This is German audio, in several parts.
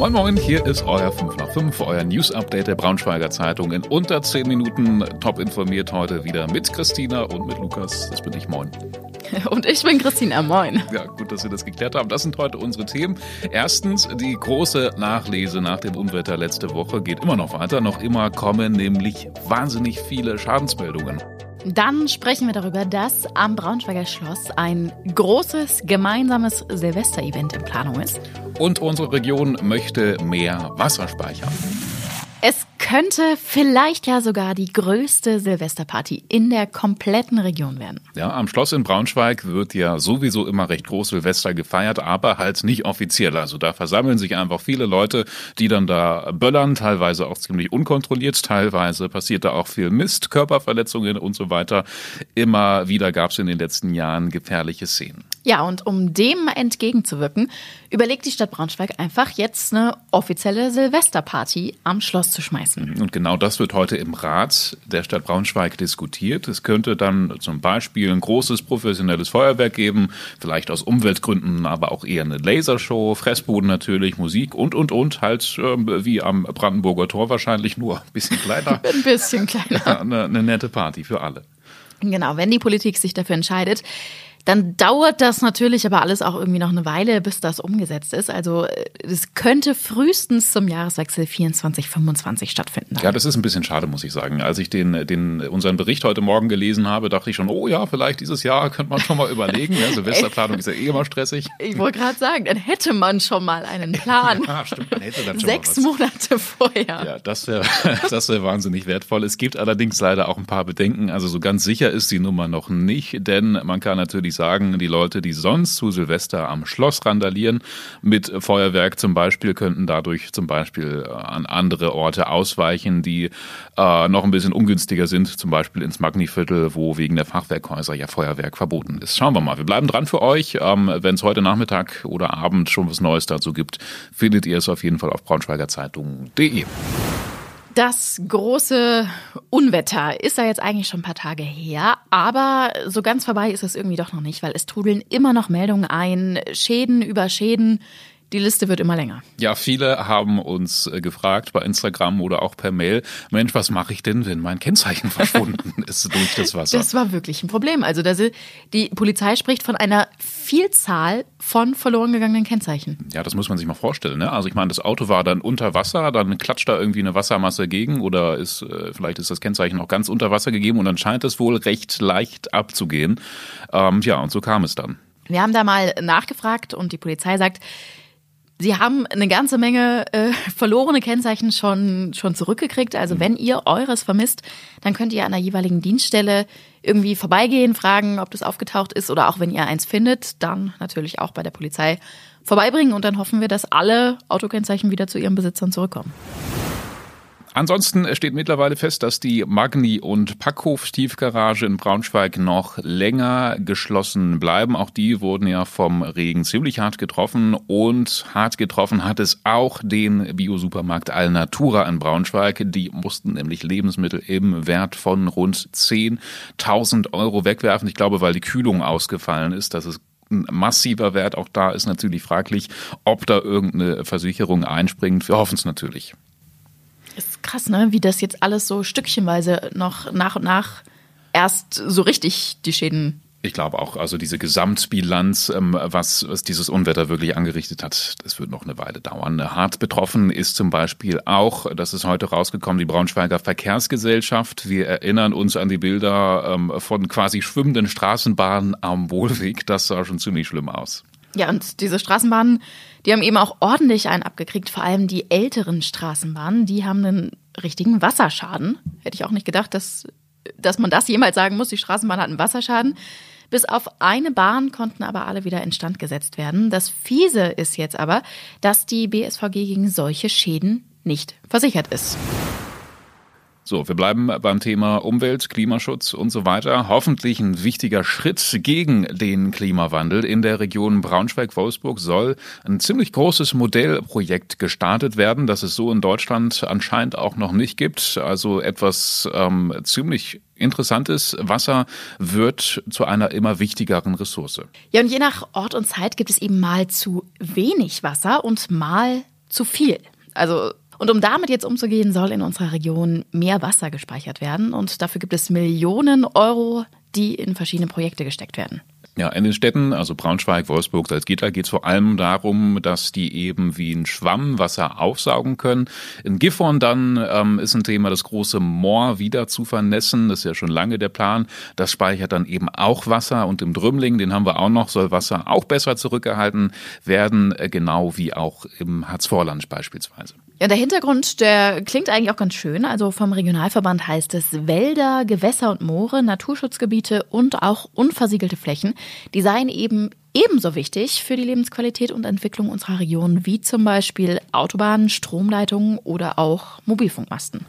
Moin Moin, hier ist euer 5 nach 5, euer News-Update der Braunschweiger Zeitung. In unter 10 Minuten top informiert heute wieder mit Christina und mit Lukas. Das bin ich, moin. Und ich bin Christina, moin. Ja, gut, dass wir das geklärt haben. Das sind heute unsere Themen. Erstens, die große Nachlese nach dem Unwetter letzte Woche geht immer noch weiter. Noch immer kommen nämlich wahnsinnig viele Schadensmeldungen. Dann sprechen wir darüber, dass am Braunschweiger Schloss ein großes gemeinsames Silvester-Event in Planung ist. Und unsere Region möchte mehr Wasser speichern. Es könnte vielleicht ja sogar die größte Silvesterparty in der kompletten Region werden. Ja, am Schloss in Braunschweig wird ja sowieso immer recht groß Silvester gefeiert, aber halt nicht offiziell. Also da versammeln sich einfach viele Leute, die dann da böllern, teilweise auch ziemlich unkontrolliert, teilweise passiert da auch viel Mist, Körperverletzungen und so weiter. Immer wieder gab es in den letzten Jahren gefährliche Szenen. Ja, und um dem entgegenzuwirken, überlegt die Stadt Braunschweig einfach jetzt eine offizielle Silvesterparty am Schloss zu schmeißen. Und genau das wird heute im Rat der Stadt Braunschweig diskutiert. Es könnte dann zum Beispiel ein großes professionelles Feuerwerk geben, vielleicht aus Umweltgründen, aber auch eher eine Lasershow, Fressboden natürlich, Musik und, und, und, halt äh, wie am Brandenburger Tor wahrscheinlich nur ein bisschen kleiner. ein bisschen kleiner. Ja, eine, eine nette Party für alle. Genau, wenn die Politik sich dafür entscheidet, dann dauert das natürlich aber alles auch irgendwie noch eine Weile, bis das umgesetzt ist. Also äh, es könnte frühestens zum Jahreswechsel 24, 25 stattfinden. Ja, das ist ein bisschen schade, muss ich sagen. Als ich den, den, unseren Bericht heute Morgen gelesen habe, dachte ich schon, oh ja, vielleicht dieses Jahr könnte man schon mal überlegen. Ja, Silvesterplanung ist ja eh immer stressig. Ich wollte gerade sagen, dann hätte man schon mal einen Plan. ja, stimmt, man hätte dann schon Sechs. Monate vorher. Ja, das wäre das wär wahnsinnig wertvoll. Es gibt allerdings leider auch ein paar Bedenken. Also so ganz sicher ist die Nummer noch nicht, denn man kann natürlich sagen, die Leute Leute, die sonst zu Silvester am Schloss randalieren, mit Feuerwerk zum Beispiel, könnten dadurch zum Beispiel äh, an andere Orte ausweichen, die äh, noch ein bisschen ungünstiger sind, zum Beispiel ins Magniviertel, wo wegen der Fachwerkhäuser ja Feuerwerk verboten ist. Schauen wir mal. Wir bleiben dran für euch. Ähm, Wenn es heute Nachmittag oder Abend schon was Neues dazu gibt, findet ihr es auf jeden Fall auf braunschweigerzeitung.de. Das große Unwetter ist ja jetzt eigentlich schon ein paar Tage her, aber so ganz vorbei ist es irgendwie doch noch nicht, weil es trudeln immer noch Meldungen ein, Schäden über Schäden. Die Liste wird immer länger. Ja, viele haben uns äh, gefragt bei Instagram oder auch per Mail, Mensch, was mache ich denn, wenn mein Kennzeichen verschwunden ist durch das Wasser? Das war wirklich ein Problem. Also die Polizei spricht von einer Vielzahl von verloren gegangenen Kennzeichen. Ja, das muss man sich mal vorstellen. Ne? Also ich meine, das Auto war dann unter Wasser, dann klatscht da irgendwie eine Wassermasse gegen oder ist äh, vielleicht ist das Kennzeichen noch ganz unter Wasser gegeben und dann scheint es wohl recht leicht abzugehen. Ähm, ja, und so kam es dann. Wir haben da mal nachgefragt und die Polizei sagt, Sie haben eine ganze Menge äh, verlorene Kennzeichen schon, schon zurückgekriegt. Also wenn ihr eures vermisst, dann könnt ihr an der jeweiligen Dienststelle irgendwie vorbeigehen, fragen, ob das aufgetaucht ist oder auch wenn ihr eins findet, dann natürlich auch bei der Polizei vorbeibringen und dann hoffen wir, dass alle Autokennzeichen wieder zu ihren Besitzern zurückkommen. Ansonsten steht mittlerweile fest, dass die Magni- und Packhof-Tiefgarage in Braunschweig noch länger geschlossen bleiben. Auch die wurden ja vom Regen ziemlich hart getroffen und hart getroffen hat es auch den Biosupermarkt Alnatura in Braunschweig. Die mussten nämlich Lebensmittel im Wert von rund 10.000 Euro wegwerfen. Ich glaube, weil die Kühlung ausgefallen ist. Das ist ein massiver Wert. Auch da ist natürlich fraglich, ob da irgendeine Versicherung einspringt. Wir hoffen es natürlich. Ist krass, ne? Wie das jetzt alles so stückchenweise noch nach und nach erst so richtig die Schäden. Ich glaube auch, also diese Gesamtbilanz, ähm, was, was dieses Unwetter wirklich angerichtet hat, das wird noch eine Weile dauern. Hart betroffen ist zum Beispiel auch, das ist heute rausgekommen, die Braunschweiger Verkehrsgesellschaft. Wir erinnern uns an die Bilder ähm, von quasi schwimmenden Straßenbahnen am Wohlweg. Das sah schon ziemlich schlimm aus. Ja, und diese Straßenbahnen, die haben eben auch ordentlich einen abgekriegt. Vor allem die älteren Straßenbahnen, die haben einen richtigen Wasserschaden. Hätte ich auch nicht gedacht, dass, dass man das jemals sagen muss. Die Straßenbahn hat einen Wasserschaden. Bis auf eine Bahn konnten aber alle wieder instand gesetzt werden. Das Fiese ist jetzt aber, dass die BSVG gegen solche Schäden nicht versichert ist. So, wir bleiben beim Thema Umwelt, Klimaschutz und so weiter. Hoffentlich ein wichtiger Schritt gegen den Klimawandel. In der Region Braunschweig-Wolfsburg soll ein ziemlich großes Modellprojekt gestartet werden, das es so in Deutschland anscheinend auch noch nicht gibt. Also etwas ähm, ziemlich Interessantes. Wasser wird zu einer immer wichtigeren Ressource. Ja, und je nach Ort und Zeit gibt es eben mal zu wenig Wasser und mal zu viel. Also und um damit jetzt umzugehen, soll in unserer Region mehr Wasser gespeichert werden. Und dafür gibt es Millionen Euro, die in verschiedene Projekte gesteckt werden. Ja, in den Städten, also Braunschweig, Wolfsburg, Salzgitter, geht es vor allem darum, dass die eben wie ein Schwamm Wasser aufsaugen können. In Gifhorn dann ähm, ist ein Thema, das große Moor wieder zu vernässen. Das ist ja schon lange der Plan. Das speichert dann eben auch Wasser. Und im Drümling, den haben wir auch noch, soll Wasser auch besser zurückgehalten werden, äh, genau wie auch im Harzvorland beispielsweise. Ja, der Hintergrund, der klingt eigentlich auch ganz schön. Also vom Regionalverband heißt es Wälder, Gewässer und Moore, Naturschutzgebiete und auch unversiegelte Flächen. Die seien eben ebenso wichtig für die Lebensqualität und Entwicklung unserer Region wie zum Beispiel Autobahnen, Stromleitungen oder auch Mobilfunkmasten.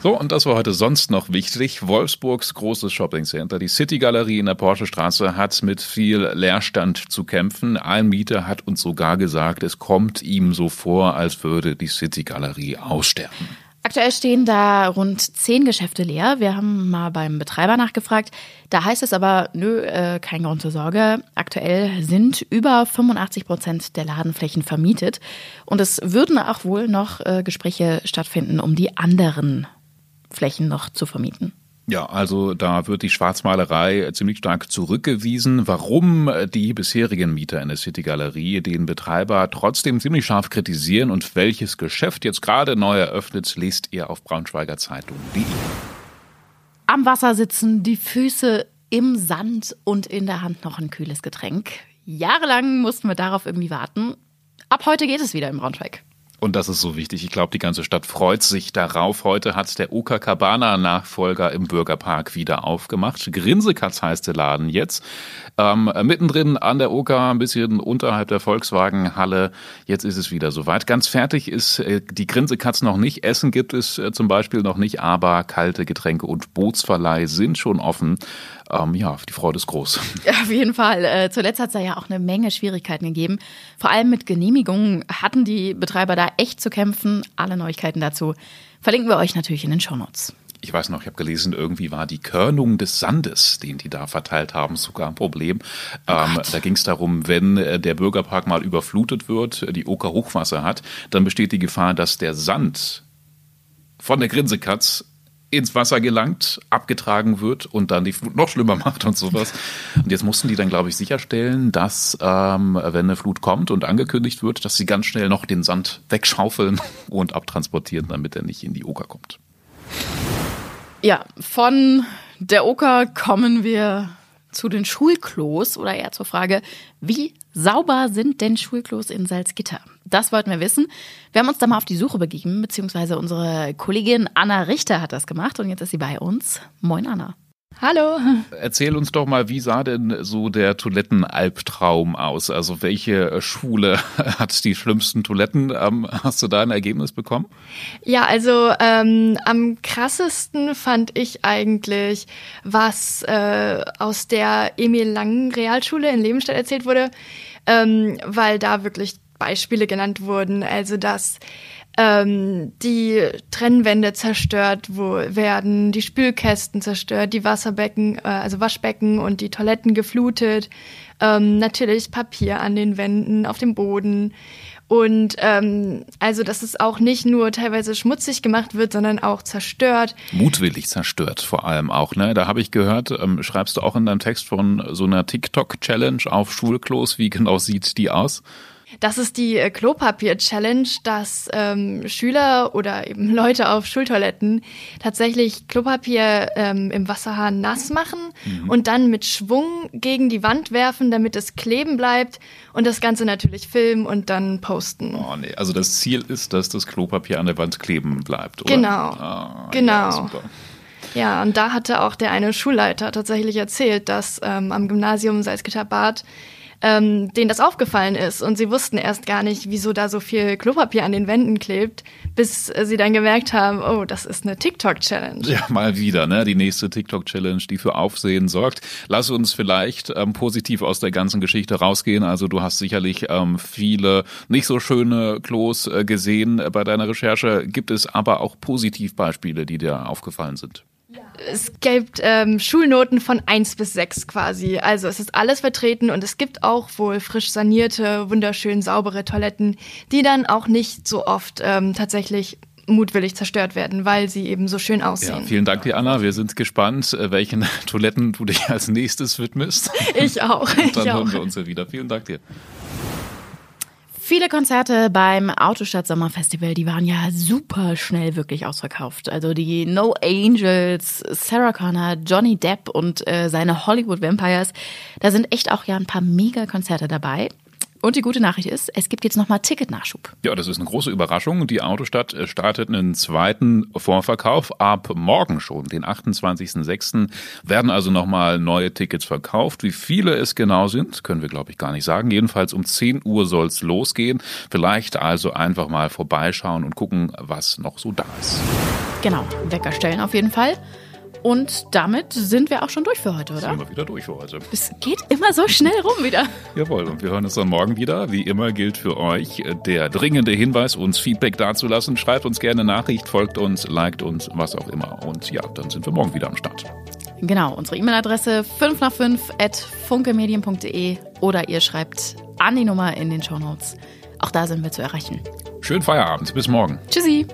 So, und das war heute sonst noch wichtig. Wolfsburgs großes Shoppingcenter, die City Galerie in der Porschestraße, hat mit viel Leerstand zu kämpfen. Ein Mieter hat uns sogar gesagt, es kommt ihm so vor, als würde die City Galerie aussterben. Aktuell stehen da rund zehn Geschäfte leer. Wir haben mal beim Betreiber nachgefragt. Da heißt es aber, nö, äh, kein Grund zur Sorge. Aktuell sind über 85 Prozent der Ladenflächen vermietet. Und es würden auch wohl noch äh, Gespräche stattfinden, um die anderen Flächen noch zu vermieten. Ja, also da wird die Schwarzmalerei ziemlich stark zurückgewiesen. Warum die bisherigen Mieter in der City Galerie den Betreiber trotzdem ziemlich scharf kritisieren und welches Geschäft jetzt gerade neu eröffnet, lest ihr auf braunschweigerzeitung.de. Am Wasser sitzen, die Füße im Sand und in der Hand noch ein kühles Getränk. Jahrelang mussten wir darauf irgendwie warten. Ab heute geht es wieder im Braunschweig. Und das ist so wichtig. Ich glaube, die ganze Stadt freut sich darauf. Heute hat der Oka Cabana Nachfolger im Bürgerpark wieder aufgemacht. Grinsekatz heißt der Laden jetzt. Ähm, mittendrin an der Oka, ein bisschen unterhalb der Volkswagenhalle. Jetzt ist es wieder soweit. Ganz fertig ist äh, die Grinsekatz noch nicht. Essen gibt es äh, zum Beispiel noch nicht, aber kalte Getränke und Bootsverleih sind schon offen ähm, ja, die Freude ist groß. Ja, auf jeden Fall. Äh, zuletzt hat es da ja auch eine Menge Schwierigkeiten gegeben. Vor allem mit Genehmigungen hatten die Betreiber da echt zu kämpfen. Alle Neuigkeiten dazu verlinken wir euch natürlich in den Shownotes. Ich weiß noch, ich habe gelesen, irgendwie war die Körnung des Sandes, den die da verteilt haben, sogar ein Problem. Oh ähm, da ging es darum, wenn äh, der Bürgerpark mal überflutet wird, die Oker Hochwasser hat, dann besteht die Gefahr, dass der Sand von der Grinsekatz ins Wasser gelangt, abgetragen wird und dann die Flut noch schlimmer macht und sowas. Und jetzt mussten die dann, glaube ich, sicherstellen, dass, ähm, wenn eine Flut kommt und angekündigt wird, dass sie ganz schnell noch den Sand wegschaufeln und abtransportieren, damit er nicht in die Oker kommt. Ja, von der Oker kommen wir zu den Schulklos oder eher zur Frage, wie sauber sind denn Schulklos in Salzgitter? Das wollten wir wissen. Wir haben uns da mal auf die Suche begeben, beziehungsweise unsere Kollegin Anna Richter hat das gemacht und jetzt ist sie bei uns. Moin Anna. Hallo. Erzähl uns doch mal, wie sah denn so der Toilettenalbtraum aus? Also welche Schule hat die schlimmsten Toiletten? Ähm, hast du da ein Ergebnis bekommen? Ja, also ähm, am krassesten fand ich eigentlich, was äh, aus der Emil Langen Realschule in Lebenstedt erzählt wurde, ähm, weil da wirklich Beispiele genannt wurden. Also dass ähm, die Trennwände zerstört wo werden, die Spülkästen zerstört, die Wasserbecken, äh, also Waschbecken und die Toiletten geflutet, ähm, natürlich Papier an den Wänden, auf dem Boden. Und ähm, also, dass es auch nicht nur teilweise schmutzig gemacht wird, sondern auch zerstört. Mutwillig zerstört vor allem auch, ne? Da habe ich gehört, ähm, schreibst du auch in deinem Text von so einer TikTok-Challenge auf Schulklos. Wie genau sieht die aus? Das ist die äh, Klopapier-Challenge, dass ähm, Schüler oder eben Leute auf Schultoiletten tatsächlich Klopapier ähm, im Wasserhahn nass machen mhm. und dann mit Schwung gegen die Wand werfen, damit es kleben bleibt und das Ganze natürlich filmen und dann posten. Oh nee, also das Ziel ist, dass das Klopapier an der Wand kleben bleibt, oder? Genau. Ah, genau. Ja, ja, und da hatte auch der eine Schulleiter tatsächlich erzählt, dass ähm, am Gymnasium Salzgitter-Bad ähm, denen das aufgefallen ist. Und sie wussten erst gar nicht, wieso da so viel Klopapier an den Wänden klebt, bis äh, sie dann gemerkt haben, oh, das ist eine TikTok-Challenge. Ja, mal wieder, ne? Die nächste TikTok-Challenge, die für Aufsehen sorgt. Lass uns vielleicht ähm, positiv aus der ganzen Geschichte rausgehen. Also du hast sicherlich ähm, viele nicht so schöne Klos äh, gesehen bei deiner Recherche. Gibt es aber auch Positivbeispiele, die dir aufgefallen sind? Es gibt ähm, Schulnoten von 1 bis 6 quasi. Also es ist alles vertreten und es gibt auch wohl frisch sanierte, wunderschön saubere Toiletten, die dann auch nicht so oft ähm, tatsächlich mutwillig zerstört werden, weil sie eben so schön aussehen. Ja, vielen Dank dir, Anna. Wir sind gespannt, äh, welchen Toiletten du dich als nächstes widmest. Ich auch. Und dann ich hören auch. wir uns ja wieder. Vielen Dank dir. Viele Konzerte beim Autostadt Sommerfestival, die waren ja super schnell wirklich ausverkauft. Also die No Angels, Sarah Connor, Johnny Depp und äh, seine Hollywood Vampires, da sind echt auch ja ein paar Mega-Konzerte dabei. Und die gute Nachricht ist, es gibt jetzt nochmal Ticketnachschub. Ja, das ist eine große Überraschung. Die Autostadt startet einen zweiten Vorverkauf. Ab morgen schon, den 28.06. werden also nochmal neue Tickets verkauft. Wie viele es genau sind, können wir, glaube ich, gar nicht sagen. Jedenfalls um 10 Uhr soll's losgehen. Vielleicht also einfach mal vorbeischauen und gucken, was noch so da ist. Genau, Wecker stellen auf jeden Fall. Und damit sind wir auch schon durch für heute, oder? Sind wir wieder durch für heute. Es geht immer so schnell rum wieder. Jawohl, und wir hören uns dann morgen wieder. Wie immer gilt für euch der dringende Hinweis, uns Feedback dazulassen. Schreibt uns gerne Nachricht, folgt uns, liked uns, was auch immer. Und ja, dann sind wir morgen wieder am Start. Genau, unsere E-Mail-Adresse 5 nach 5 at funkemedien.de oder ihr schreibt an die Nummer in den Shownotes. Auch da sind wir zu erreichen. Schönen Feierabend. Bis morgen. Tschüssi!